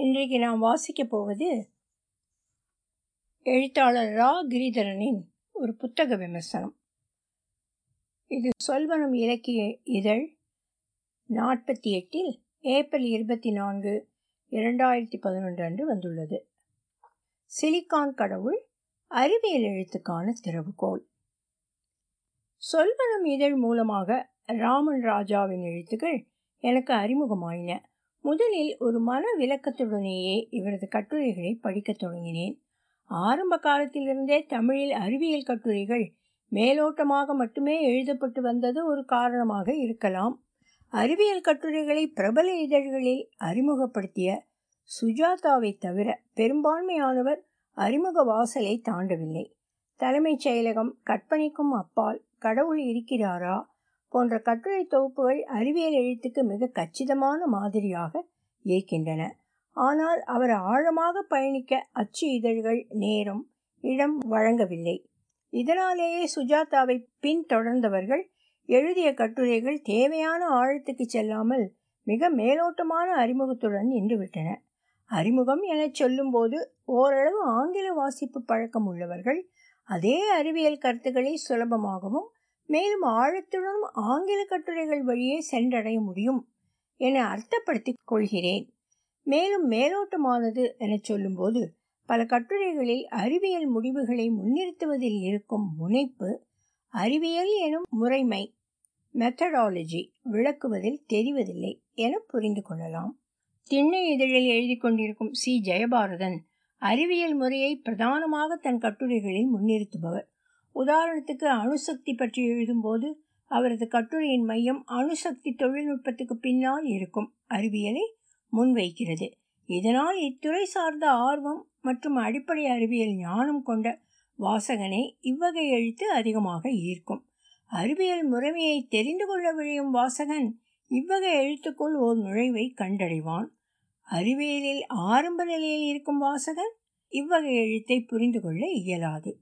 இன்றைக்கு நாம் வாசிக்கப் போவது எழுத்தாளர் ரா. கிரிதரனின் ஒரு புத்தக விமர்சனம். இது சொல்வனம் இலக்கிய இதழ் நாற்பத்தி எட்டில் ஏப்ரல் இருபத்தி நான்கு இரண்டாயிரத்தி பதினொன்று அன்று வந்துள்ளது. சிலிக்கான் கடவுள் அறிவியல் எழுத்துக்கான திறவுகோல். சொல்வனம் இதழ் மூலமாக ராமன் ராஜாவின் எழுத்துக்கள் எனக்கு அறிமுகமாயின. முதலில் ஒரு மன விளக்கத்துடனேயே இவரது கட்டுரைகளை படிக்கத் தொடங்கினேன். ஆரம்ப காலத்திலிருந்தே தமிழில் அறிவியல் கட்டுரைகள் மேலோட்டமாக மட்டுமே எழுதப்பட்டு வந்தது ஒரு காரணமாக இருக்கலாம். அறிவியல் கட்டுரைகளை பிரபல இதழ்களில் அறிமுகப்படுத்திய சுஜாதாவை தவிர பெரும்பான்மையானவர் அறிமுக வாசலை தாண்டவில்லை. தலைமைச் செயலகம் கற்பனைக்கும் அப்பால் கடவுள் இருக்கிறாரா? போன்ற கட்டுரை தொகுப்புகள் அறிவியல் எழுத்துக்கு மிக கச்சிதமான மாதிரியாக இருக்கின்றன. ஆனால் அவர் ஆழமாக பயணிக்க அச்சு இதழ்கள் நேரம் இடம் வழங்கவில்லை. இதனாலேயே சுஜாதாவை பின்தொடர்ந்தவர்கள் எழுதிய கட்டுரைகள் தேவையான ஆழத்துக்கு செல்லாமல் மிக மேலோட்டமான அறிமுகத்துடன் நின்றுவிட்டன. அறிமுகம் என சொல்லும்போது ஓரளவு ஆங்கில வாசிப்பு பழக்கம் உள்ளவர்கள் அதே அறிவியல் கருத்துக்களை சுலபமாகவும் மேலும் ஆழத்துடனும் ஆங்கில கட்டுரைகள் வழியே சென்றடைய முடியும் என அர்த்தப்படுத்திக் கொள்கிறேன். மேலும் மேலோட்டமானது என சொல்லும்போது பல கட்டுரைகளில் அறிவியல் முடிவுகளை முன்னிறுத்துவதில் இருக்கும் முனைப்பு அறிவியல் எனும் முறைமை மெத்தடாலஜி விளக்குவதில் தெரிவதில்லை என புரிந்து கொள்ளலாம். திண்ணை இதழில் எழுதி கொண்டிருக்கும் சி. ஜெயபாரதன் அறிவியல் முறையை பிரதானமாக தன் கட்டுரைகளில் முன்னிறுத்துபவர். உதாரணத்துக்கு அணுசக்தி பற்றி எழுதும்போது அவரது கட்டுரையின் மையம் அணுசக்தி தொழில்நுட்பத்துக்கு பின்னால் இருக்கும் அறிவியலை முன்வைக்கிறது. இதனால் இத்துறை சார்ந்த ஆர்வம் மற்றும் அடிப்படை அறிவியல் ஞானம் கொண்ட வாசகனை இவ்வகை எழுத்து அதிகமாக ஈர்க்கும். அறிவியல் முறைமையை தெரிந்து கொள்ள விழையும் வாசகன் இவ்வகை எழுத்துக்குள் ஓர் நுழைவை கண்டடைவான். அறிவியலில் ஆரம்ப நிலையில் இருக்கும் வாசகன் இவ்வகை எழுத்தை புரிந்து கொள்ள இயலாது.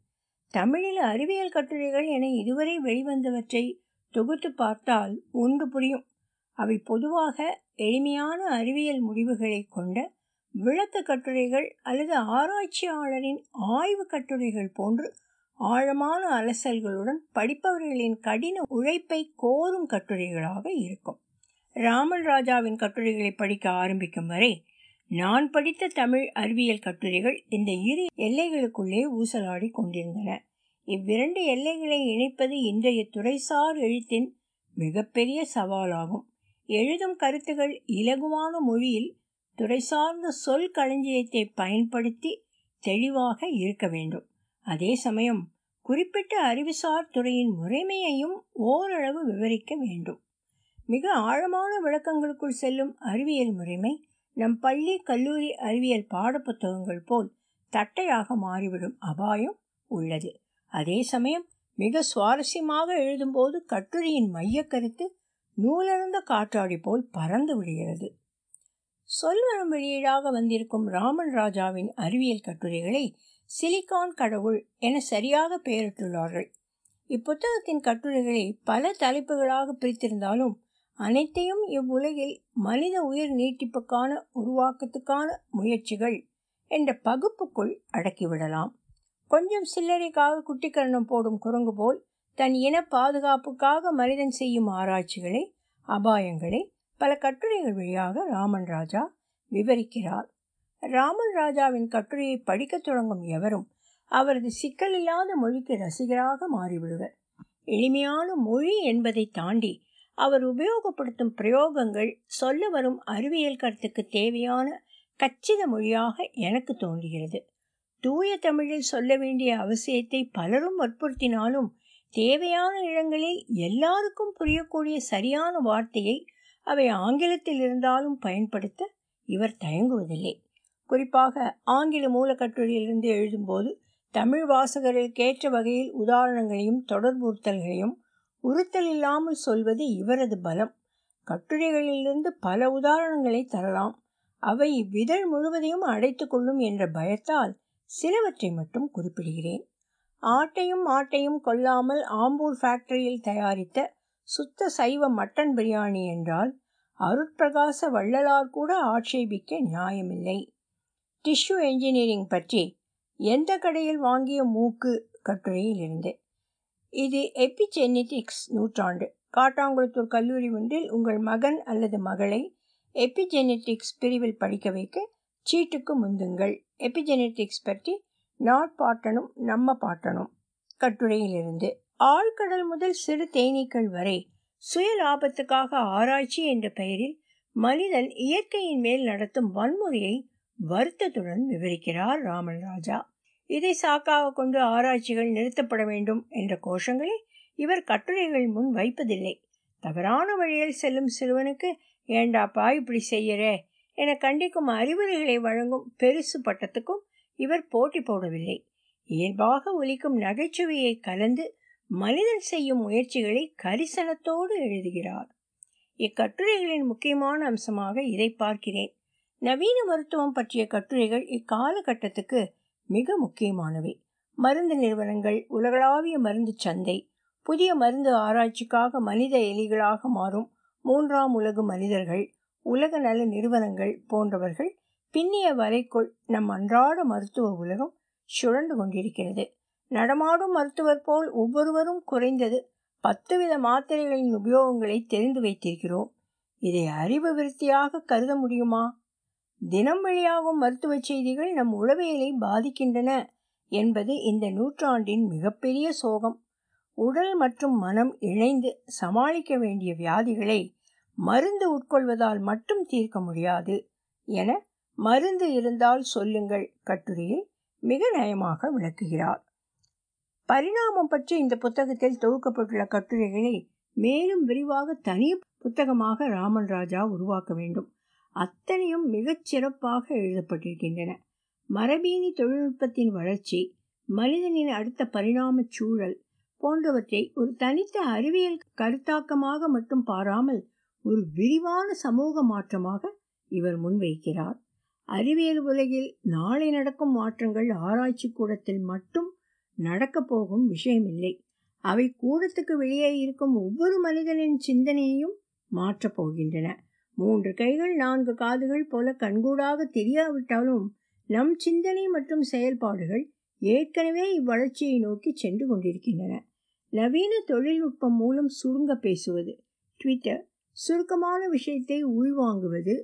தமிழில் அறிவியல் கட்டுரைகள் என இதுவரை வெளிவந்தவற்றை தொகுத்து பார்த்தால் ஒன்று புரியும். அவை பொதுவாக எளிமையான அறிவியல் முடிவுகளை கொண்ட விளக்க கட்டுரைகள் அல்லது ஆராய்ச்சியாளரின் ஆய்வு கட்டுரைகள் போன்று ஆழமான அலசல்களுடன் படிப்பவர்களின் கடின உழைப்பை கோரும் கட்டுரைகளாக இருக்கும். ராமன் ராஜாவின் கட்டுரைகளை படிக்க ஆரம்பிக்கும் வரை நான் படித்த தமிழ் அறிவியல் கட்டுரைகள் இந்த இரு எல்லைகளுக்குள்ளே ஊசலாடி கொண்டிருந்தன. இவ்விரண்டு எல்லைகளை இணைப்பது இன்றைய துறைசார் எழுத்தின் மிகப்பெரிய சவாலாகும். எழுதும் கருத்துகள் இலகுவான மொழியில் துறை சார்ந்த சொல் களஞ்சியத்தை பயன்படுத்தி தெளிவாக இருக்க வேண்டும். அதே சமயம் குறிப்பிட்ட அறிவுசார் துறையின் முறைமையையும் ஓரளவு விவரிக்க வேண்டும். மிக ஆழமான விளக்கங்களுக்குள் செல்லும் அறிவியல் முறைமை நம் பள்ளி கல்லூரி அறிவியல் பாடப்புத்தகங்கள் போல் தட்டையாக மாறிவிடும் அபாயம் உள்ளது. அதே சமயம் மிக சுவாரஸ்யமாக எழுதும்போது கட்டுரையின் மையக்கருத்து கருத்து காற்றாடி போல் பறந்து விடுகிறது. சொல்வரம் வெளியீடாக வந்திருக்கும் ராமன் ராஜாவின் அறிவியல் கட்டுரைகளை சிலிக்கான் கடவுள் என சரியாக பெயரிட்டுள்ளார்கள். இப்புத்தகத்தின் கட்டுரைகளை பல தலைப்புகளாக பிரித்திருந்தாலும் அனைத்தையும் இவ்வுலகில் மனித உயிர் நீட்டிப்புக்கான உருவாக்கத்துக்கான முயற்சிகள் என்ற பகுப்புக்குள் அடக்கிவிடலாம். கொஞ்சம் சில்லறைக்காக குட்டிக்கரணம் போடும் குரங்கு போல் தன் இன பாதுகாப்புக்காக மனிதன் செய்யும் ஆராய்ச்சிகளை அபாயங்களை பல கட்டுரைகள் வழியாக ராமன் ராஜா விவரிக்கிறார். ராமன் ராஜாவின் கட்டுரையை படிக்கத் தொடங்கும் எவரும் அவரது சிக்கலில்லாத மொழிக்கு ரசிகராக மாறிவிடுவர். எளிமையான மொழி என்பதை தாண்டி அவர் உபயோகப்படுத்தும் பிரயோகங்கள் சொல்ல வரும் அறிவியல் கருத்துக்கு தேவையான கச்சித மொழியாக எனக்கு தோன்றுகிறது. தூய தமிழில் சொல்ல வேண்டிய அவசியத்தை பலரும் வற்புறுத்தினாலும் தேவையான இடங்களில் எல்லாருக்கும் புரியக்கூடிய சரியான வார்த்தையை அவை ஆங்கிலத்தில் இருந்தாலும் பயன்படுத்த இவர் தயங்குவதில்லை. குறிப்பாக ஆங்கில மூலக்கட்டுரையிலிருந்து எழுதும்போது தமிழ் வாசகர்களுக்கு ஏற்ற வகையில் உதாரணங்களையும் தொடர்புறுத்தல்களையும் உறுத்தல் இல்லாமல் சொல்வது இவரது பலம். கட்டுரைகளிலிருந்து பல உதாரணங்களை தரலாம். அவை இவ்விதழ் முழுவதையும் அடைத்து கொள்ளும் என்ற பயத்தால் சிலவற்றை மட்டும் குறிப்பிடுகிறேன். ஆட்டையும் ஆட்டையும் கொல்லாமல் ஆம்பூர் ஃபேக்டரியில் தயாரித்த சுத்த சைவ மட்டன் பிரியாணி என்றால் அருட்பிரகாச வள்ளலார் கூட ஆட்சேபிக்க நியாயமில்லை. டிஷ்யூ என்ஜினியரிங் பற்றி எந்த கடையில் வாங்கிய மூக்கு கட்டுரையில் இருந்து இது எபிஜெனெட்டிக்ஸ் நூற்றாண்டு. காட்டாங்குளத்தூர் கல்லூரி ஒன்றில் உங்கள் மகன் அல்லது மகளை எபிஜெனெட்டிக்ஸ் பிரிவில் படிக்க வைக்க சீட்டுக்கு முந்துங்கள். எபிஜெனெட்டிக்ஸ் பற்றி நாட் பாட்டனும் நம்ம பாட்டனும் கட்டுரையிலிருந்து. ஆழ்கடல் முதல் சிறு தேனீக்கள் வரை சுய லாபத்துக்காக ஆராய்ச்சி என்ற பெயரில் மனிதன் இயற்கையின் மேல் நடத்தும் வன்முறையை வருத்தத்துடன் விவரிக்கிறார் ராமன் ராஜா. இதை சாக்காக கொண்டு ஆராய்ச்சிகள் நிறுத்தப்பட வேண்டும் என்ற கோஷங்களை இவர் கட்டுரைகள் முன் வைப்பதில்லை. தவறான வழியில் செல்லும் சிறுவனுக்கு ஏண்டாப்பா இப்படி செய்யறே? என கண்டிக்கும் அறிவுரைகளை வழங்கும் பெருசு பட்டத்துக்கும் இவர் போட்டி போடவில்லை. இயல்பாக ஒலிக்கும் நகைச்சுவையை கலந்து மனிதன் செய்யும் முயற்சிகளை கரிசனத்தோடு எழுதுகிறார். இக்கட்டுரைகளின் முக்கியமான அம்சமாக இதை பார்க்கிறேன். நவீன மருத்துவம் பற்றிய கட்டுரைகள் இக்காலகட்டத்துக்கு மிக முக்கியமானவை. மருந்து நிறுவனங்கள் உலகளாவிய மருந்து சந்தை புதிய மருந்து ஆராய்ச்சிக்காக மனித எலிகளாக மாறும் மூன்றாம் உலகு மனிதர்கள் உலக நல நிறுவனங்கள் போன்றவர்கள் பின்னிய வரைக்குள் நம் அன்றாட மருத்துவ உலகம் சுழண்டு கொண்டிருக்கிறது. நடமாடும் மருத்துவர் போல் ஒவ்வொருவரும் குறைந்தது பத்து வித மாத்திரைகளின் உபயோகங்களை தெரிந்து வைத்திருக்கிறோம். இதை அறிவு விருத்தியாக கருத முடியுமா? தினம் வெளியாகும் மருத்துவ செய்திகள் நம் உளவியலை பாதிக்கின்றன என்பது இந்த நூற்றாண்டின் மிகப்பெரிய சோகம். உடல் மற்றும் மனம் இணைந்து சமாளிக்க வேண்டிய வியாதிகளை மருந்து உட்கொள்வதால் மட்டும் தீர்க்க முடியாது என மருந்து இருந்தால் சொல்லுங்கள் கட்டுரையில் மிக நயமாக விளக்குகிறார். பரிணாமம் பற்றி இந்த புத்தகத்தில் தொகுக்கப்பட்டுள்ள கட்டுரைகளை மேலும் விரிவாக தனி புத்தகமாக ராமன் ராஜா உருவாக்க வேண்டும். அத்தனையும் மிகச் சிறப்பாக எழுதப்பட்டிருக்கின்றன. மரபீனி தொழில்நுட்பத்தின் வளர்ச்சி மனிதனின் அடுத்த பரிணாம சூழல் போன்றவற்றை ஒரு தனித்த அறிவியல் கருத்தாக்கமாக மட்டும் பாராமல் ஒரு விரிவான சமூக மாற்றமாக இவர் முன்வைக்கிறார். அறிவியல் உலகில் நாளை நடக்கும் மாற்றங்கள் ஆராய்ச்சி கூடத்தில் மட்டும் நடக்கப் போகும் விஷயமில்லை. அவை கூடத்துக்கு வெளியே இருக்கும் ஒவ்வொரு மனிதனின் சிந்தனையையும் மாற்றப் போகின்றன. மூன்று கைகள் நான்கு காதுகள் போல கண்கூடாக தெரியாவிட்டாலும் நம் சிந்தனை மற்றும் செயல்பாடுகள் ஏற்கனவே இவ்வளர்ச்சியை நோக்கி சென்று கொண்டிருக்கின்றன. நவீன தொழில்நுட்பம் மூலம் சுருங்க பேசுவது. ட்விட்டர் சுருக்கமான விஷயத்தை உள்வாங்குவது.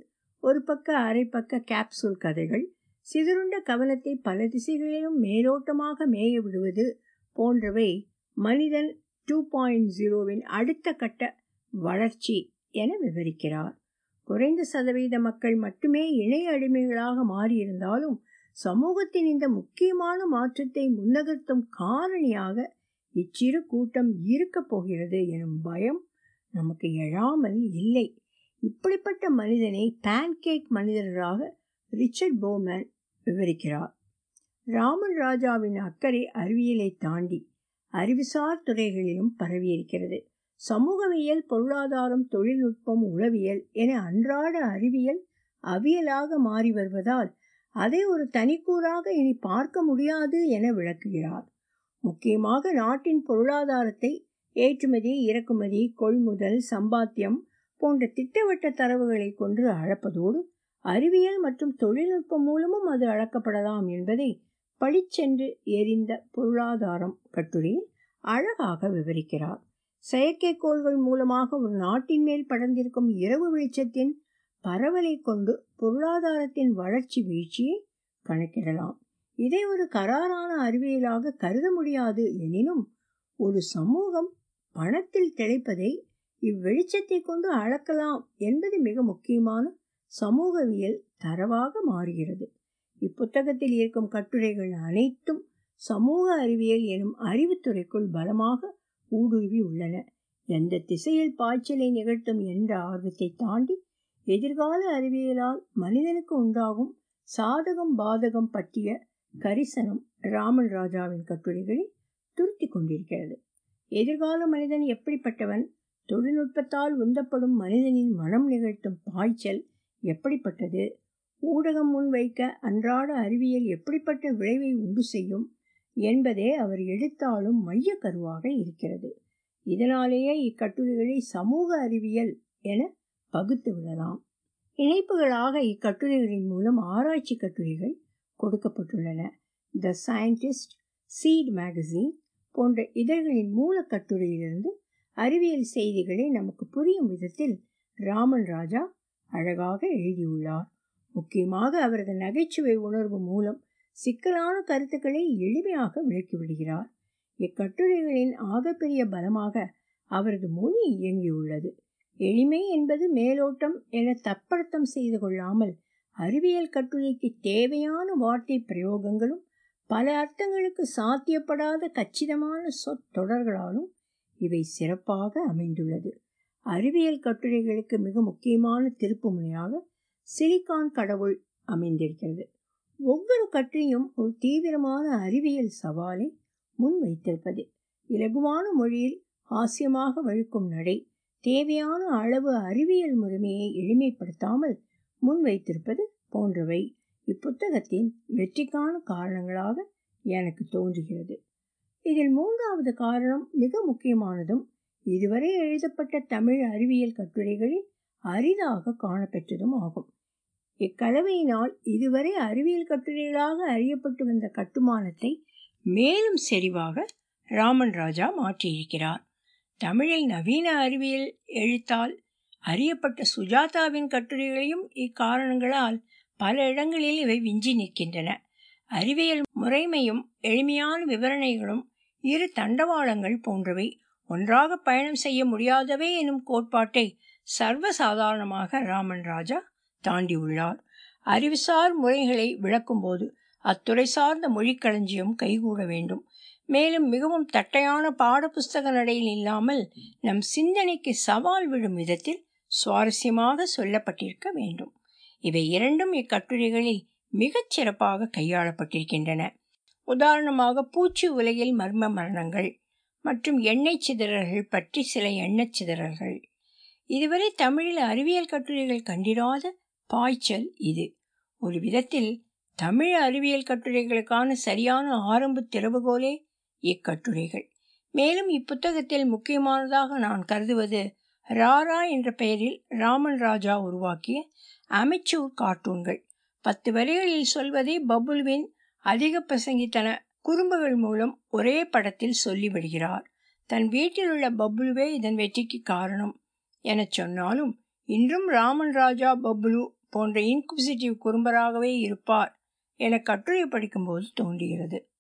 ஒரு பக்க அரை பக்க கேப்சூல் கதைகள். சிதறுண்ட கவனத்தை பல திசைகளிலும் மேலோட்டமாக மேய விடுவது போன்றவை மனிதன் டூ பாயிண்ட் ஜீரோவின் அடுத்த கட்ட வளர்ச்சி என விவரிக்கிறார். குறைந்த சதவீத மக்கள் மட்டுமே இணைய அடிமைகளாக மாறியிருந்தாலும் சமூகத்தின் இந்த முக்கியமான மாற்றத்தை முன்னகர்த்தும் காரணியாக இச்சிறு கூட்டம் இருக்கப் போகிறது எனும் பயம் நமக்கு எழாமல் இல்லை. இப்படிப்பட்ட மனிதனை பேன்கேக் மனிதர்களாக ரிச்சர்ட் போமேன் விவரிக்கிறார். ராமன் ராஜாவின் அக்கறை அறிவியலை தாண்டி அறிவுசார் துறைகளிலும் பரவியிருக்கிறது. சமூகவியல் பொருளாதாரம் தொழில்நுட்பம் உளவியல் என அன்றாட அறிவியல் அவியலாக மாறி வருவதால் அதை ஒரு தனிக்கூறாக இனி பார்க்க முடியாது என விளக்குகிறார். முக்கியமாக நாட்டின் பொருளாதாரத்தை ஏற்றுமதி இறக்குமதி கொள்முதல் சம்பாத்தியம் போன்ற திட்டவட்ட தரவுகளை கொண்டு அளப்பதோடு அறிவியல் மற்றும் தொழில்நுட்பம் மூலமும் அது அளக்கப்படலாம் என்பதை பளிச்சென்று எரிந்த பொருளாதாரம் கட்டுரையில் அழகாக விவரிக்கிறார். செயற்கைக்கோள்கள் மூலமாக ஒரு நாட்டின் மேல் படர்ந்திருக்கும் இரவு வெளிச்சத்தின் பரவலை கொண்டு பொருளாதாரத்தின் வளர்ச்சி வீழ்ச்சியை கணக்கிடலாம். இதை ஒரு கராரான அறிவியலாக கருத முடியாது எனினும் ஒரு சமூகம் பணத்தில் திளைப்பதை இவ்வெளிச்சத்தை கொண்டு அளக்கலாம் என்பது மிக முக்கியமான சமூகவியல் தரவாக மாறுகிறது. இப்புத்தகத்தில் இருக்கும் கட்டுரைகள் அனைத்தும் சமூக அறிவியல் எனும் அறிவுத்துறைக்குள் பலமாக ஊடுருவி உள்ளன. எந்த திசையில் பாய்ச்சலை நிகழ்த்தும் என்ற ஆர்வத்தை தாண்டி எதிர்கால அறிவியலால் மனிதனுக்கு உண்டாகும் சாதகம் பாதகம் பற்றிய கரிசனம் ராமன் ராஜாவின் கட்டுரைகளில் துருத்தி கொண்டிருக்கிறது. எதிர்கால மனிதன் எப்படிப்பட்டவன்? தொழில்நுட்பத்தால் உந்தப்படும் மனிதனின் மனம் நிகழ்த்தும் பாய்ச்சல் எப்படிப்பட்டது? ஊடகம் முன்வைக்க அன்றாட அறிவியல் எப்படிப்பட்ட விளைவை உண்டு செய்யும்? என்பதே அவர் எடுத்தாலும் மைய கருவாக இருக்கிறது. இதனாலேயே இக்கட்டுரைகளை சமூக அறிவியல் என பகுத்து விடலாம். இணைப்புகளாக இக்கட்டுரைகளின் மூலம் ஆராய்ச்சி கட்டுரைகள் கொடுக்கப்பட்டுள்ளன. த சயின்டிஸ்ட் சீட் மேகசின் போன்ற இதழ்களின் மூல கட்டுரையிலிருந்து அறிவியல் செய்திகளை நமக்கு புரியும் விதத்தில் ராமன் ராஜா அழகாக எழுதியுள்ளார். முக்கியமாக அவரது நகைச்சுவை உணர்வு மூலம் சிக்கலான கருத்துக்களை எளிமையாக விளக்கிவிடுகிறார் இக்கட்டுரைகளின் ஆகப்பெரிய பலமாக அவரது மொழி இயங்கியுள்ளது. எளிமை என்பது மேலோட்டம் என தப்பர்த்தம் செய்து கொள்ளாமல் அறிவியல் கட்டுரைக்கு தேவையான வார்த்தை பிரயோகங்களும் பல அர்த்தங்களுக்கு சாத்தியப்படாத கச்சிதமான சொற்றொடர்களாலும் இவை சிறப்பாக அமைந்துள்ளது. அறிவியல் கட்டுரைகளுக்கு மிக முக்கியமான திருப்பு முனையாக சிலிக்கான் கடவுள் அமைந்திருக்கிறது. ஒவ்வொரு கட்டுரையும் ஒரு தீவிரமான அறிவியல் சவாலை முன்வைத்திருப்பது. இலகுவான மொழியில் ஹாஸ்யமாக வழுக்கும் நடை தேவையான அளவு அறிவியல் முறைமையை எளிமைப்படுத்தாமல் முன்வைத்திருப்பது போன்றவை இப்புத்தகத்தின் வெற்றிக்கான காரணங்களாக எனக்கு தோன்றுகிறது. இதில் மூன்றாவது காரணம் மிக முக்கியமானதும் இதுவரை எழுதப்பட்ட தமிழ் அறிவியல் கட்டுரைகளில் அரிதாக காணப்பெற்றதும் ஆகும். இக்கலவையினால் இதுவரை அறிவியல் கட்டுரைகளாக அறியப்பட்டு வந்த கட்டுமானத்தை மேலும் செறிவாக ராமன் ராஜா மாற்றியிருக்கிறார். தமிழில் நவீன அறிவியல் எழுத்தால் அறியப்பட்ட சுஜாதாவின் கட்டுரைகளையும் இக்காரணங்களால் பல இடங்களில் இவை விஞ்சி நிற்கின்றன. அறிவியல் முறைமையும் எளிமையான விவரணைகளும் இரு தண்டவாளங்கள் போன்றவை ஒன்றாக பயணம் செய்ய முடியாதவை எனும் கோட்பாட்டை சர்வசாதாரணமாக ராமன் ராஜா தாண்டியுள்ளார். அறிவுசார் முறைகளை விளக்கும்போது அத்துறை சார்ந்த மொழிக்களஞ்சியம் கைகூட வேண்டும். மேலும் மிகவும் தட்டையான பாடப்புஸ்தக நடையில் இல்லாமல் நம் சிந்தனைக்கு சவால் விடும் விதத்தில் சுவாரஸ்யமாக சொல்லப்பட்டிருக்க வேண்டும். இவை இரண்டும் இக்கட்டுரைகளில் மிகச் சிறப்பாக கையாளப்பட்டிருக்கின்றன. உதாரணமாக பூச்சி உலகில் மர்ம மரணங்கள் மற்றும் எண்ணெய் சிதறல்கள் பற்றி சில எண்ணெய் சிதறல்கள். இதுவரை தமிழில் அறிவியல் கட்டுரைகள் கண்டிராத பாய்ச்சல் இது. ஒரு விதத்தில் தமிழ் அறிவியல் கட்டுரைகளுக்கான சரியான ஆரம்ப திறவுகோலே இக்கட்டுரைகள். மேலும் இப்புத்தகத்தில் முக்கியமானதாக நான் கருதுவது ராரா என்ற பெயரில் ராமன் ராஜா உருவாக்கிய அமெச்சூர் கார்ட்டூன்கள். பத்து வரிகளில் சொல்வதை பபுல்வின் அதிக பிரசங்கித்தன குறும்புகள் மூலம் ஒரே படத்தில் சொல்லிவிடுகிறார். தன் வீட்டில் உள்ள பப்ளுவே இதன் வெற்றிக்கு காரணம். எனச் சொன்னாலும் இன்றும் ராமன் ராஜா பப்ளு போன்ற இன்குசிட்டிவ் குறும்பராகவே இருப்பார் என கட்டுரை படிக்கும்போது தோன்றுகிறது.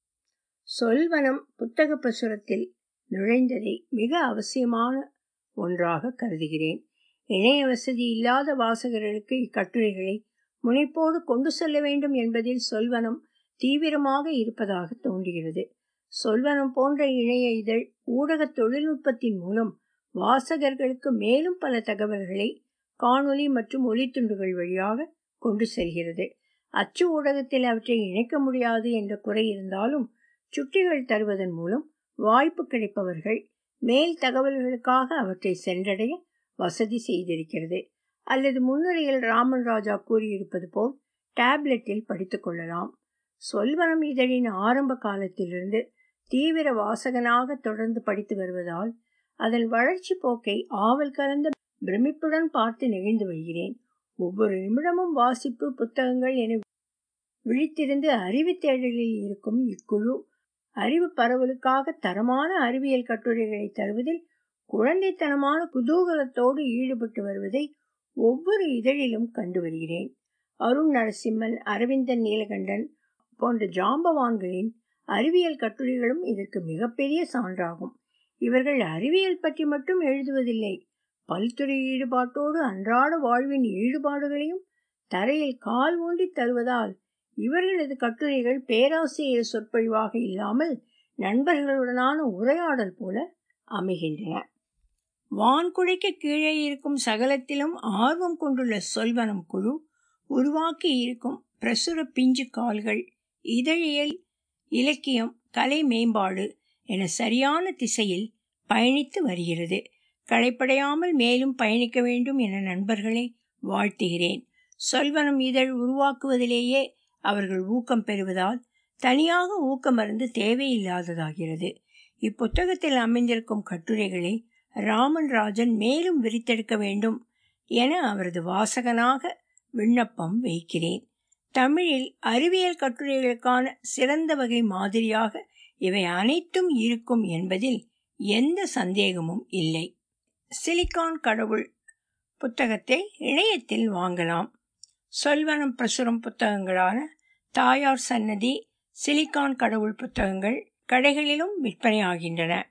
சொல்வனம் புத்தக பிரசுரத்தில் நுழைந்ததை மிக அவசியமான ஒன்றாக கருதுகிறேன். இணைய வசதி இல்லாத வாசகர்களுக்கு இக்கட்டுரைகளை முனைப்போடு கொண்டு செல்ல வேண்டும் என்பதில் சொல்வனம் தீவிரமாக இருப்பதாக தோன்றுகிறது. சொல்வனம் போன்ற இணைய இதழ் ஊடக தொழில்நுட்பத்தின் மூலம் வாசகர்களுக்கு மேலும் பல தகவல்களை காணொலி மற்றும் ஒலித்துண்டுகள் வழியாக கொண்டு செல்கிறது. அச்சு ஊடகத்தில் அவற்றை இணைக்க முடியாது என்ற குறை இருந்தாலும் சுட்டிகள் தருவதன் மூலம் வாய்ப்பு கிடைப்பவர்கள் மேல் தகவல்களுக்காக அவற்றை சென்றடைய வசதி செய்திருக்கிறது. அல்லது முன்னுரையில் ராமன் ராஜா கூறியிருப்பது போல் டேப்லெட்டில் படித்துக்கொள்ளலாம் சொல்வனம் இதழின் ஆரம்ப காலத்திலிருந்து தீவிர வாசகனாக தொடர்ந்து படித்து வருவதால் அதன் வளர்ச்சி போக்கை ஆவல் கலந்த பிரமிப்புடன் பார்த்து நெகிழ்ந்து வருகிறேன். ஒவ்வொரு நிமிடமும் வாசிப்பு புத்தகங்கள் என விழித்திருந்து அறிவு தேடலில் இருக்கும் இக்குழு அறிவு பரவலுக்காக தரமான அறிவியல் கட்டுரைகளை தருவதில் குழந்தைத்தனமான குதூகலத்தோடு ஈடுபட்டு வருவதை ஒவ்வொரு இதழிலும் கண்டு வருகிறேன். அருண் நரசிம்மன் அரவிந்தன் நீலகண்டன் போன்ற ஜாம்பவான்களின் அறிவியல் கட்டுரைகளும் இதற்கு மிகப்பெரிய சான்றாகும். இவர்கள் அறிவியல் பற்றி மட்டும் எழுதுவதில்லை பல்துறை ஈடுபாட்டோடு அன்றாட வாழ்வின் ஈடுபாடுகளையும் தரையில் கால் ஊண்டி தருவதால் இவர்களது கட்டுரைகள் பேராசிரியர் சொற்பொழிவாக இல்லாமல் நண்பர்களுடனான உரையாடல் போல அமைகின்றன. வான்குழைக்கு கீழே இருக்கும் சகலத்திலும் ஆர்வம் கொண்டுள்ள சொல்வனம் குழு உருவாக்கி இருக்கும் பிரசுர பிஞ்சு கால்கள் இதழியல் இலக்கியம் கலை மேம்பாடு என சரியான திசையில் பயணித்து வருகிறது. களைப்படையாமல் மேலும் பயணிக்க வேண்டும் என நண்பர்களை வாழ்த்துகிறேன். சொல்வனம் இதழ் உருவாக்குவதிலேயே அவர்கள் ஊக்கம் பெறுவதால் தனியாக ஊக்கமருந்து தேவையில்லாததாகிறது. இப்புத்தகத்தில் அமைந்திருக்கும் கட்டுரைகளை ராமன் ராஜன் மேலும் விரித்தெடுக்க வேண்டும் என அவரது வாசகனாக விண்ணப்பம் வைக்கிறேன். தமிழில் அறிவியல் கட்டுரைகளுக்கான சிறந்த வகை மாதிரியாக இவை அனைத்தும் இருக்கும் என்பதில் எந்த சந்தேகமும் இல்லை. சிலிக்கான் கடவுள் புத்தகத்தை இணையத்தில் வாங்கலாம். சொல்வனம் பிரசுரம் புத்தகங்களான தாயார் சன்னதி சிலிக்கான் கடவுள் புத்தகங்கள் கடைகளிலும் விற்பனையாகின்றன.